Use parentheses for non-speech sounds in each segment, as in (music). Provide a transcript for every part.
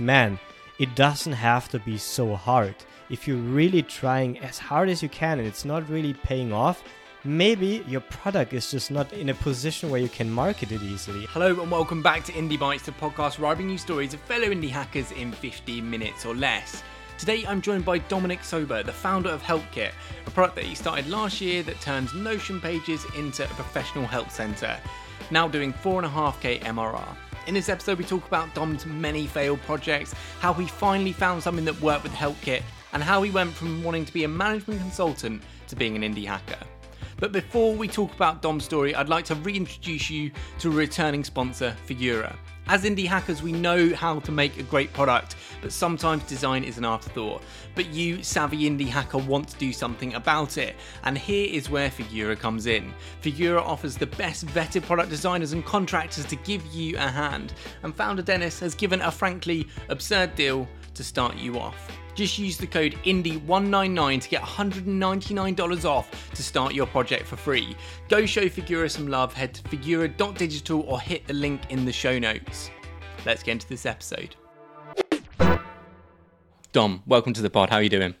man, it doesn't have to be so hard. If you're really trying as hard as you can and it's not really paying off, maybe your product is just not in a position where you can market it easily. Hello and welcome back to Indie Bites, the podcast where I bring you stories of fellow indie hackers in 15 minutes or less. Today I'm joined by Dominic Sober, the founder of HelpKit, a product that he started last year that turns Notion pages into a professional help centre, now doing 4.5k MRR. In this episode, we talk about Dom's many failed projects, how he finally found something that worked with HelpKit, and how he went from wanting to be a management consultant to being an indie hacker. But before we talk about Dom's story, I'd like to reintroduce you to a returning sponsor, Figura. As indie hackers, we know how to make a great product, but sometimes design is an afterthought. But you, savvy indie hacker, want to do something about it. And here is where Figura comes in. Figura offers the best vetted product designers and contractors to give you a hand. And founder Dennis has given a frankly absurd deal to start you off. Just use the code INDIE199 to get $199 off to start your project for free. Go show Figura some love, head to figura.digital or hit the link in the show notes. Let's get into this episode. Dom, welcome to the pod. How are you doing?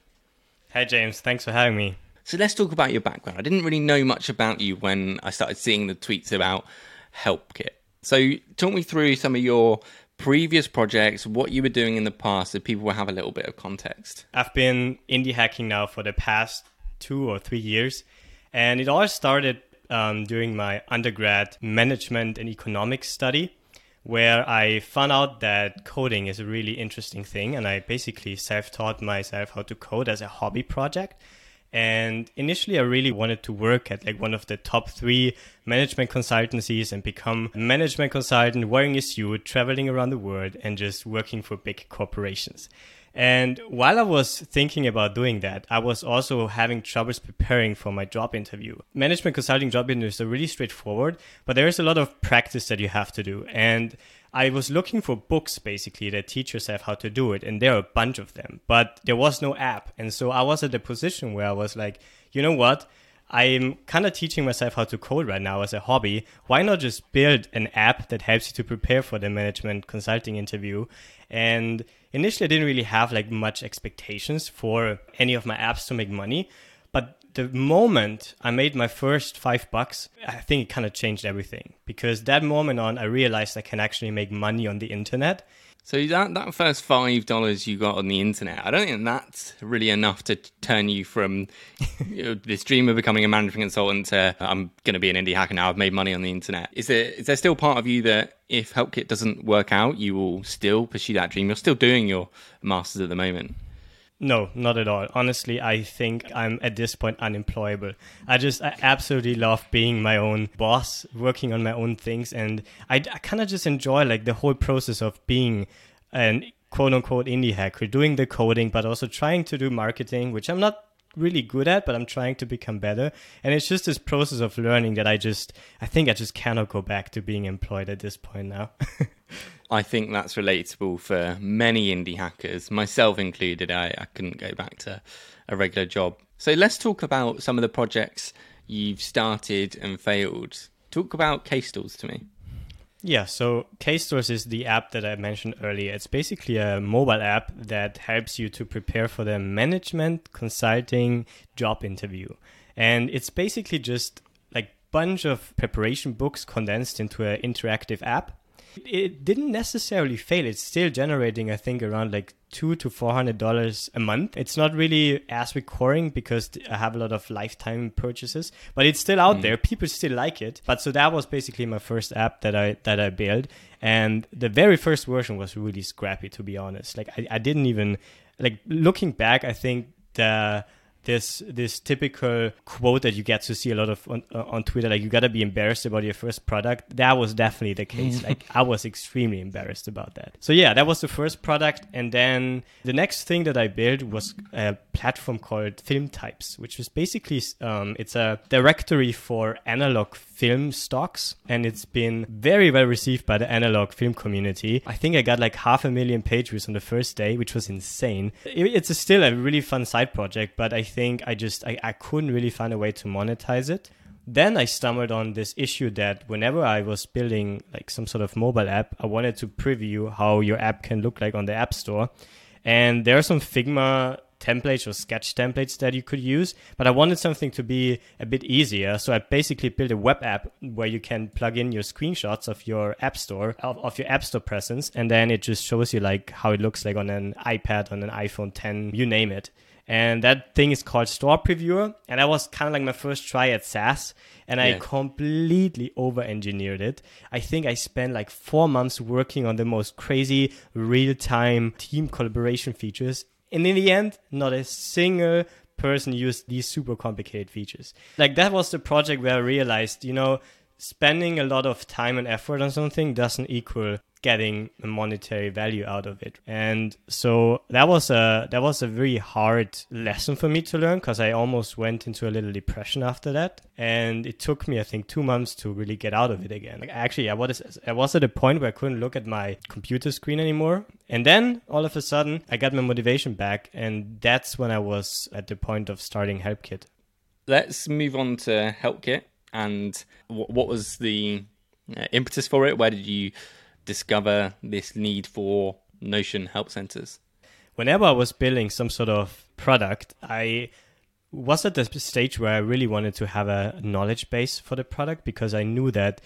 Hey James, thanks for having me. So let's talk about your background. I didn't really know much about you when I started seeing the tweets about HelpKit. So talk me through some of your previous projects, what you were doing in the past, so people will have a little bit of context. I've been indie hacking now for the past two or three years, and it all started um, during my undergrad management and economics study, where I found out that coding is a really interesting thing, and I basically self taught myself how to code as a hobby project. And initially, I really wanted to work at like one of the top three management consultancies and become a management consultant, wearing a suit, traveling around the world, and just working for big corporations. And while I was thinking about doing that, I was also having troubles preparing for my job interview. Management consulting job interviews are really straightforward, but there is a lot of practice that you have to do. And I was looking for books basically that teach yourself how to do it, and there are a bunch of them, but there was no app. And so I was at a position where I was like, you know what? I'm kind of teaching myself how to code right now as a hobby. Why not just build an app that helps you to prepare for the management consulting interview? And initially, I didn't really have like much expectations for any of my apps to make money. But the moment I made my first five bucks, I think it kind of changed everything because that moment on, I realized I can actually make money on the internet. So that that first five dollars you got on the internet, I don't think that's really enough to turn you from (laughs) you know, this dream of becoming a management consultant to I'm going to be an indie hacker now. I've made money on the internet. Is there is there still part of you that if HelpKit doesn't work out, you will still pursue that dream? You're still doing your masters at the moment. No, not at all. Honestly, I think I'm at this point unemployable. I just, I absolutely love being my own boss, working on my own things. And I, I kind of just enjoy like the whole process of being an quote unquote indie hacker, doing the coding, but also trying to do marketing, which I'm not really good at, but I'm trying to become better. And it's just this process of learning that I just, I think I just cannot go back to being employed at this point now. (laughs) I think that's relatable for many indie hackers, myself included. I, I couldn't go back to a regular job. So let's talk about some of the projects you've started and failed. Talk about KStores to me. Yeah, so KStores is the app that I mentioned earlier. It's basically a mobile app that helps you to prepare for the management consulting job interview. And it's basically just like bunch of preparation books condensed into an interactive app it didn't necessarily fail. It's still generating, I think, around like two to four hundred dollars a month. It's not really as recurring because I have a lot of lifetime purchases, but it's still out mm. there. People still like it. But so that was basically my first app that I that I built, and the very first version was really scrappy, to be honest. Like I, I didn't even like looking back. I think the this this typical quote that you get to see a lot of on, uh, on Twitter, like you gotta be embarrassed about your first product. That was definitely the case. like I was extremely embarrassed about that. So yeah, that was the first product, and then the next thing that I built was a platform called Film Types, which is basically um, it's a directory for analog film stocks, and it's been very well received by the analog film community. I think I got like half a million page views on the first day, which was insane. It's a, still a really fun side project, but I think I just I, I couldn't really find a way to monetize it. then I stumbled on this issue that whenever I was building like some sort of mobile app, I wanted to preview how your app can look like on the App Store. And there are some Figma templates or sketch templates that you could use, but I wanted something to be a bit easier. So I basically built a web app where you can plug in your screenshots of your app store, of, of your app store presence, and then it just shows you like how it looks like on an iPad, on an iPhone 10, you name it. And that thing is called Store Previewer. And that was kind of like my first try at SaaS. And I completely over engineered it. I think I spent like four months working on the most crazy real time team collaboration features and in the end, not a single person used these super complicated features. Like that was the project where I realized, you know, spending a lot of time and effort on something doesn't equal getting a monetary value out of it. And so that was a that was a very hard lesson for me to learn because I almost went into a little depression after that. And it took me I think 2 months to really get out of it again. Like actually I was I was at a point where I couldn't look at my computer screen anymore. And then all of a sudden I got my motivation back and that's when I was at the point of starting HelpKit. Let's move on to HelpKit and what was the uh, impetus for it? Where did you discover this need for Notion help centers? Whenever I was building some sort of product, I was at the stage where I really wanted to have a knowledge base for the product because I knew that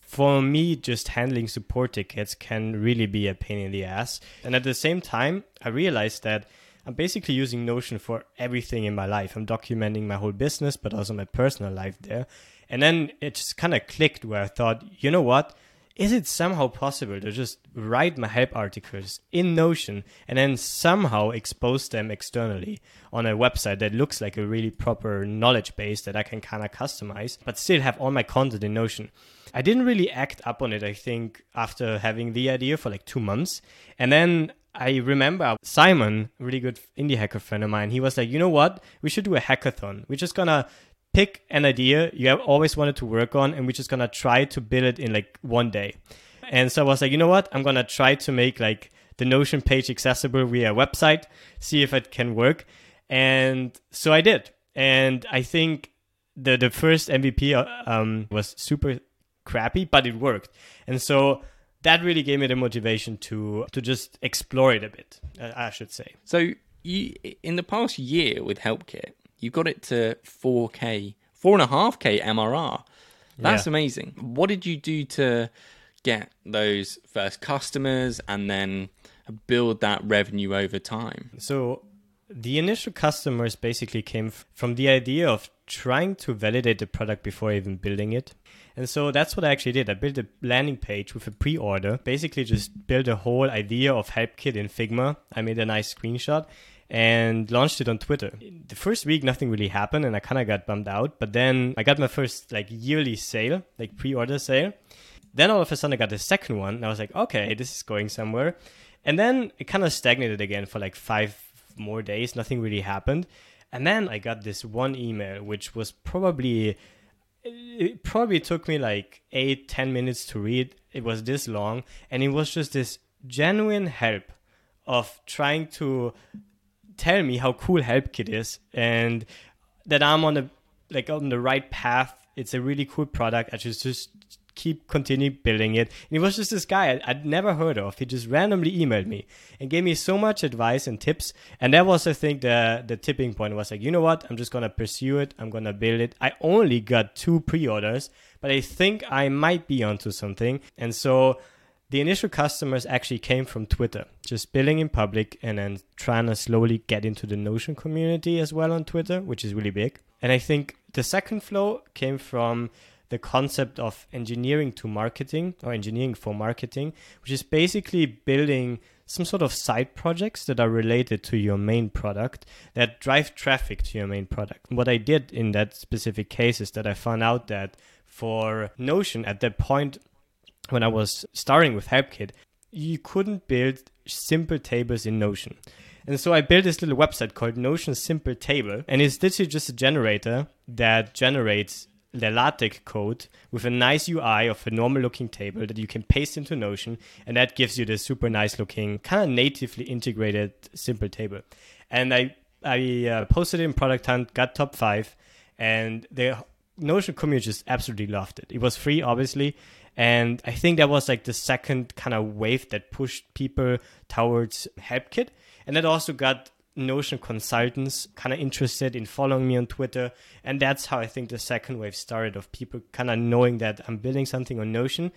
for me, just handling support tickets can really be a pain in the ass. And at the same time, I realized that I'm basically using Notion for everything in my life. I'm documenting my whole business, but also my personal life there. And then it just kind of clicked where I thought, you know what? is it somehow possible to just write my help articles in Notion and then somehow expose them externally on a website that looks like a really proper knowledge base that I can kind of customize, but still have all my content in Notion? I didn't really act up on it, I think, after having the idea for like two months. And then I remember Simon, really good indie hacker friend of mine, he was like, you know what? We should do a hackathon. We're just gonna pick an idea you have always wanted to work on and we're just gonna try to build it in like one day. And so i was like you know what? I'm gonna try to make like the notion page accessible via website see if it can work. And so i did. And i think the the first mvp uh, um, was super crappy but it worked. And so that really gave me the motivation to to just explore it a bit i should say so you in the past year with helpkit you got it to 4K, 4.5K MRR. That's yeah. amazing. What did you do to get those first customers and then build that revenue over time? So, the initial customers basically came from the idea of trying to validate the product before even building it. And so that's what I actually did. I built a landing page with a pre order, basically, just built a whole idea of HelpKit in Figma. I made a nice screenshot and launched it on Twitter. The first week, nothing really happened, and I kind of got bummed out. But then I got my first like yearly sale, like pre-order sale. Then all of a sudden, I got the second one, and I was like, okay, this is going somewhere. And then it kind of stagnated again for like five more days. Nothing really happened. And then I got this one email, which was probably it probably took me like eight ten minutes to read. It was this long, and it was just this genuine help of trying to tell me how cool HelpKit is and that I'm on the like on the right path. It's a really cool product. I just just keep continue building it. And it was just this guy I'd never heard of. He just randomly emailed me and gave me so much advice and tips. And that was I think the the tipping point was like, you know what? I'm just gonna pursue it. I'm gonna build it. I only got two pre-orders, but I think I might be onto something. And so the initial customers actually came from Twitter, just building in public and then trying to slowly get into the Notion community as well on Twitter, which is really big. And I think the second flow came from the concept of engineering to marketing or engineering for marketing, which is basically building some sort of side projects that are related to your main product that drive traffic to your main product. What I did in that specific case is that I found out that for Notion at that point when I was starting with HelpKit, you couldn't build simple tables in Notion. And so I built this little website called Notion Simple Table, and it's literally just a generator that generates the LaTeX code with a nice UI of a normal looking table that you can paste into Notion, and that gives you this super nice looking, kind of natively integrated simple table. And I I uh, posted it in Product Hunt, got top five, and the Notion community just absolutely loved it. It was free, obviously. And I think that was like the second kind of wave that pushed people towards HelpKit. And that also got Notion consultants kind of interested in following me on Twitter. And that's how I think the second wave started of people kind of knowing that I'm building something on Notion.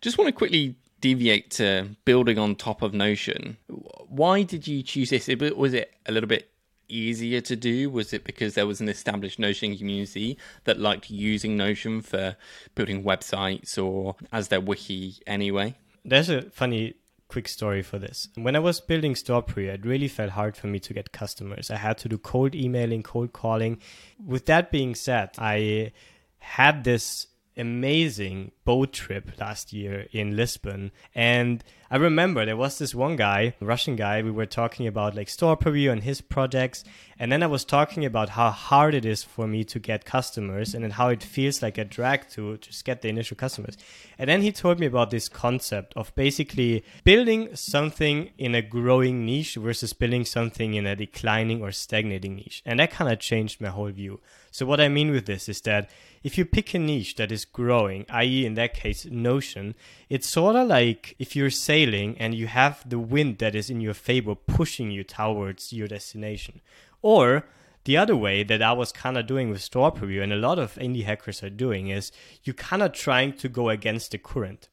Just want to quickly deviate to building on top of Notion. Why did you choose this? Was it a little bit easier to do? Was it because there was an established Notion community that liked using Notion for building websites or as their wiki anyway? There's a funny quick story for this. When I was building StorePreview, it really felt hard for me to get customers. I had to do cold emailing, cold calling. With that being said, I had this amazing boat trip last year in Lisbon. And I remember there was this one guy, Russian guy, we were talking about like StorePreview and his projects. And then I was talking about how hard it is for me to get customers and how it feels like a drag to just get the initial customers. And then he told me about this concept of basically building something in a growing niche versus building something in a declining or stagnating niche. And that kind of changed my whole view. So what I mean with this is that if you pick a niche that is growing, i.e., in that case, Notion, it's sort of like if you're sailing and you have the wind that is in your favor pushing you towards your destination. Or the other way that I was kind of doing with Store Preview and a lot of indie hackers are doing, is you kind of trying to go against the current.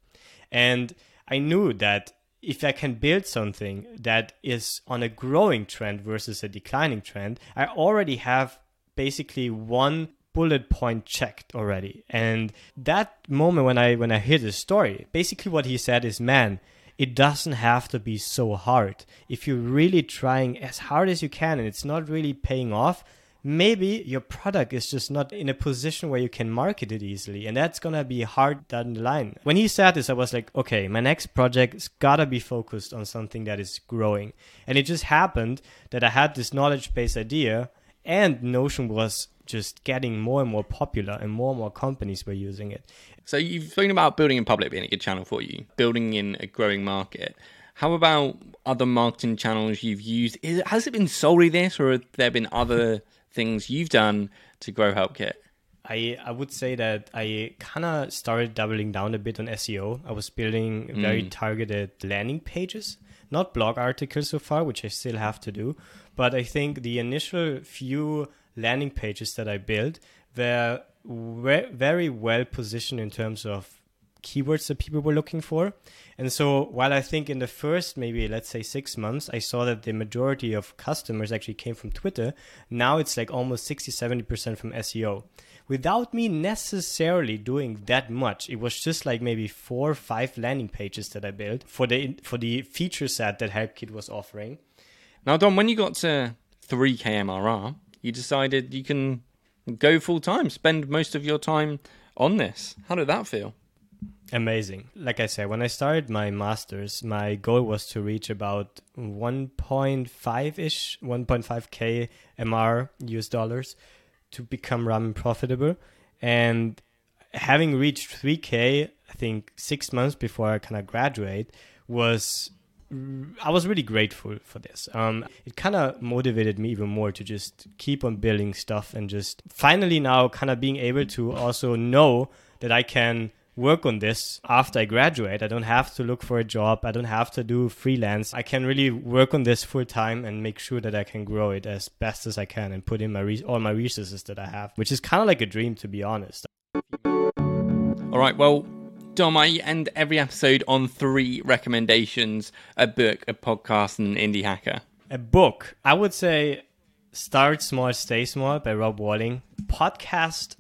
And I knew that if I can build something that is on a growing trend versus a declining trend, I already have basically one bullet point checked already. And that moment when I when I hear the story, basically what he said is, man, it doesn't have to be so hard. If you're really trying as hard as you can and it's not really paying off, maybe your product is just not in a position where you can market it easily. And that's going to be hard down the line. When he said this, I was like, okay, my next project's got to be focused on something that is growing. And it just happened that I had this knowledge based idea and Notion was just getting more and more popular and more and more companies were using it. So you've spoken about building in public being a good channel for you, building in a growing market. How about other marketing channels you've used? It, has it been solely this, or have there been other (laughs) things you've done to grow HelpKit? I, I would say that I kind of started doubling down a bit on SEO. I was building very mm. targeted landing pages, not blog articles so far, which I still have to do. But I think the initial few landing pages that I built were very well positioned in terms of keywords that people were looking for. And so while I think in the first maybe let's say 6 months I saw that the majority of customers actually came from Twitter, now it's like almost 60 70% from SEO. Without me necessarily doing that much, it was just like maybe 4 or 5 landing pages that I built for the for the feature set that HelpKit was offering. Now Dom, when you got to 3k MRR, you decided you can go full time, spend most of your time on this. How did that feel? Amazing. Like I said, when I started my masters, my goal was to reach about 1.5 ish, 1.5k MR US dollars to become ramen profitable. And having reached 3k, I think six months before I kind of graduate, was I was really grateful for this. Um, it kind of motivated me even more to just keep on building stuff and just finally now kind of being able to also know that I can work on this after I graduate. I don't have to look for a job. I don't have to do freelance. I can really work on this full time and make sure that I can grow it as best as I can and put in my re- all my resources that I have, which is kind of like a dream to be honest. All right, well, Dom, I end every episode on three recommendations a book, a podcast, and an indie hacker. A book. I would say Start Small, Stay Small by Rob Walling. Podcast.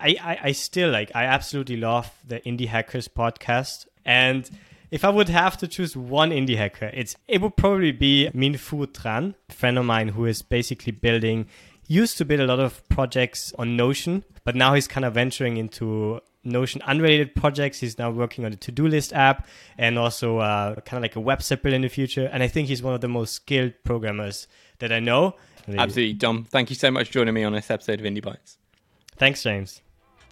I, I, I still like, I absolutely love the Indie Hackers podcast. And if I would have to choose one indie hacker, it's it would probably be Minh Phuc Tran, a friend of mine who is basically building used to build a lot of projects on Notion, but now he's kind of venturing into Notion unrelated projects. He's now working on a to do list app and also uh, kind of like a website build in the future. And I think he's one of the most skilled programmers that I know. Absolutely, Dom. Thank you so much for joining me on this episode of Indie Bites. Thanks, James.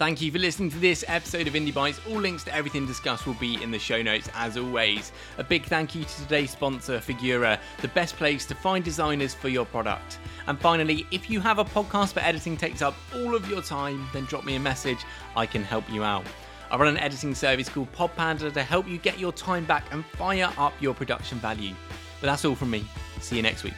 Thank you for listening to this episode of Indie Bites. All links to everything discussed will be in the show notes as always. A big thank you to today's sponsor, Figura, the best place to find designers for your product. And finally, if you have a podcast but editing takes up all of your time, then drop me a message. I can help you out. I run an editing service called PodPanda to help you get your time back and fire up your production value. But that's all from me. See you next week.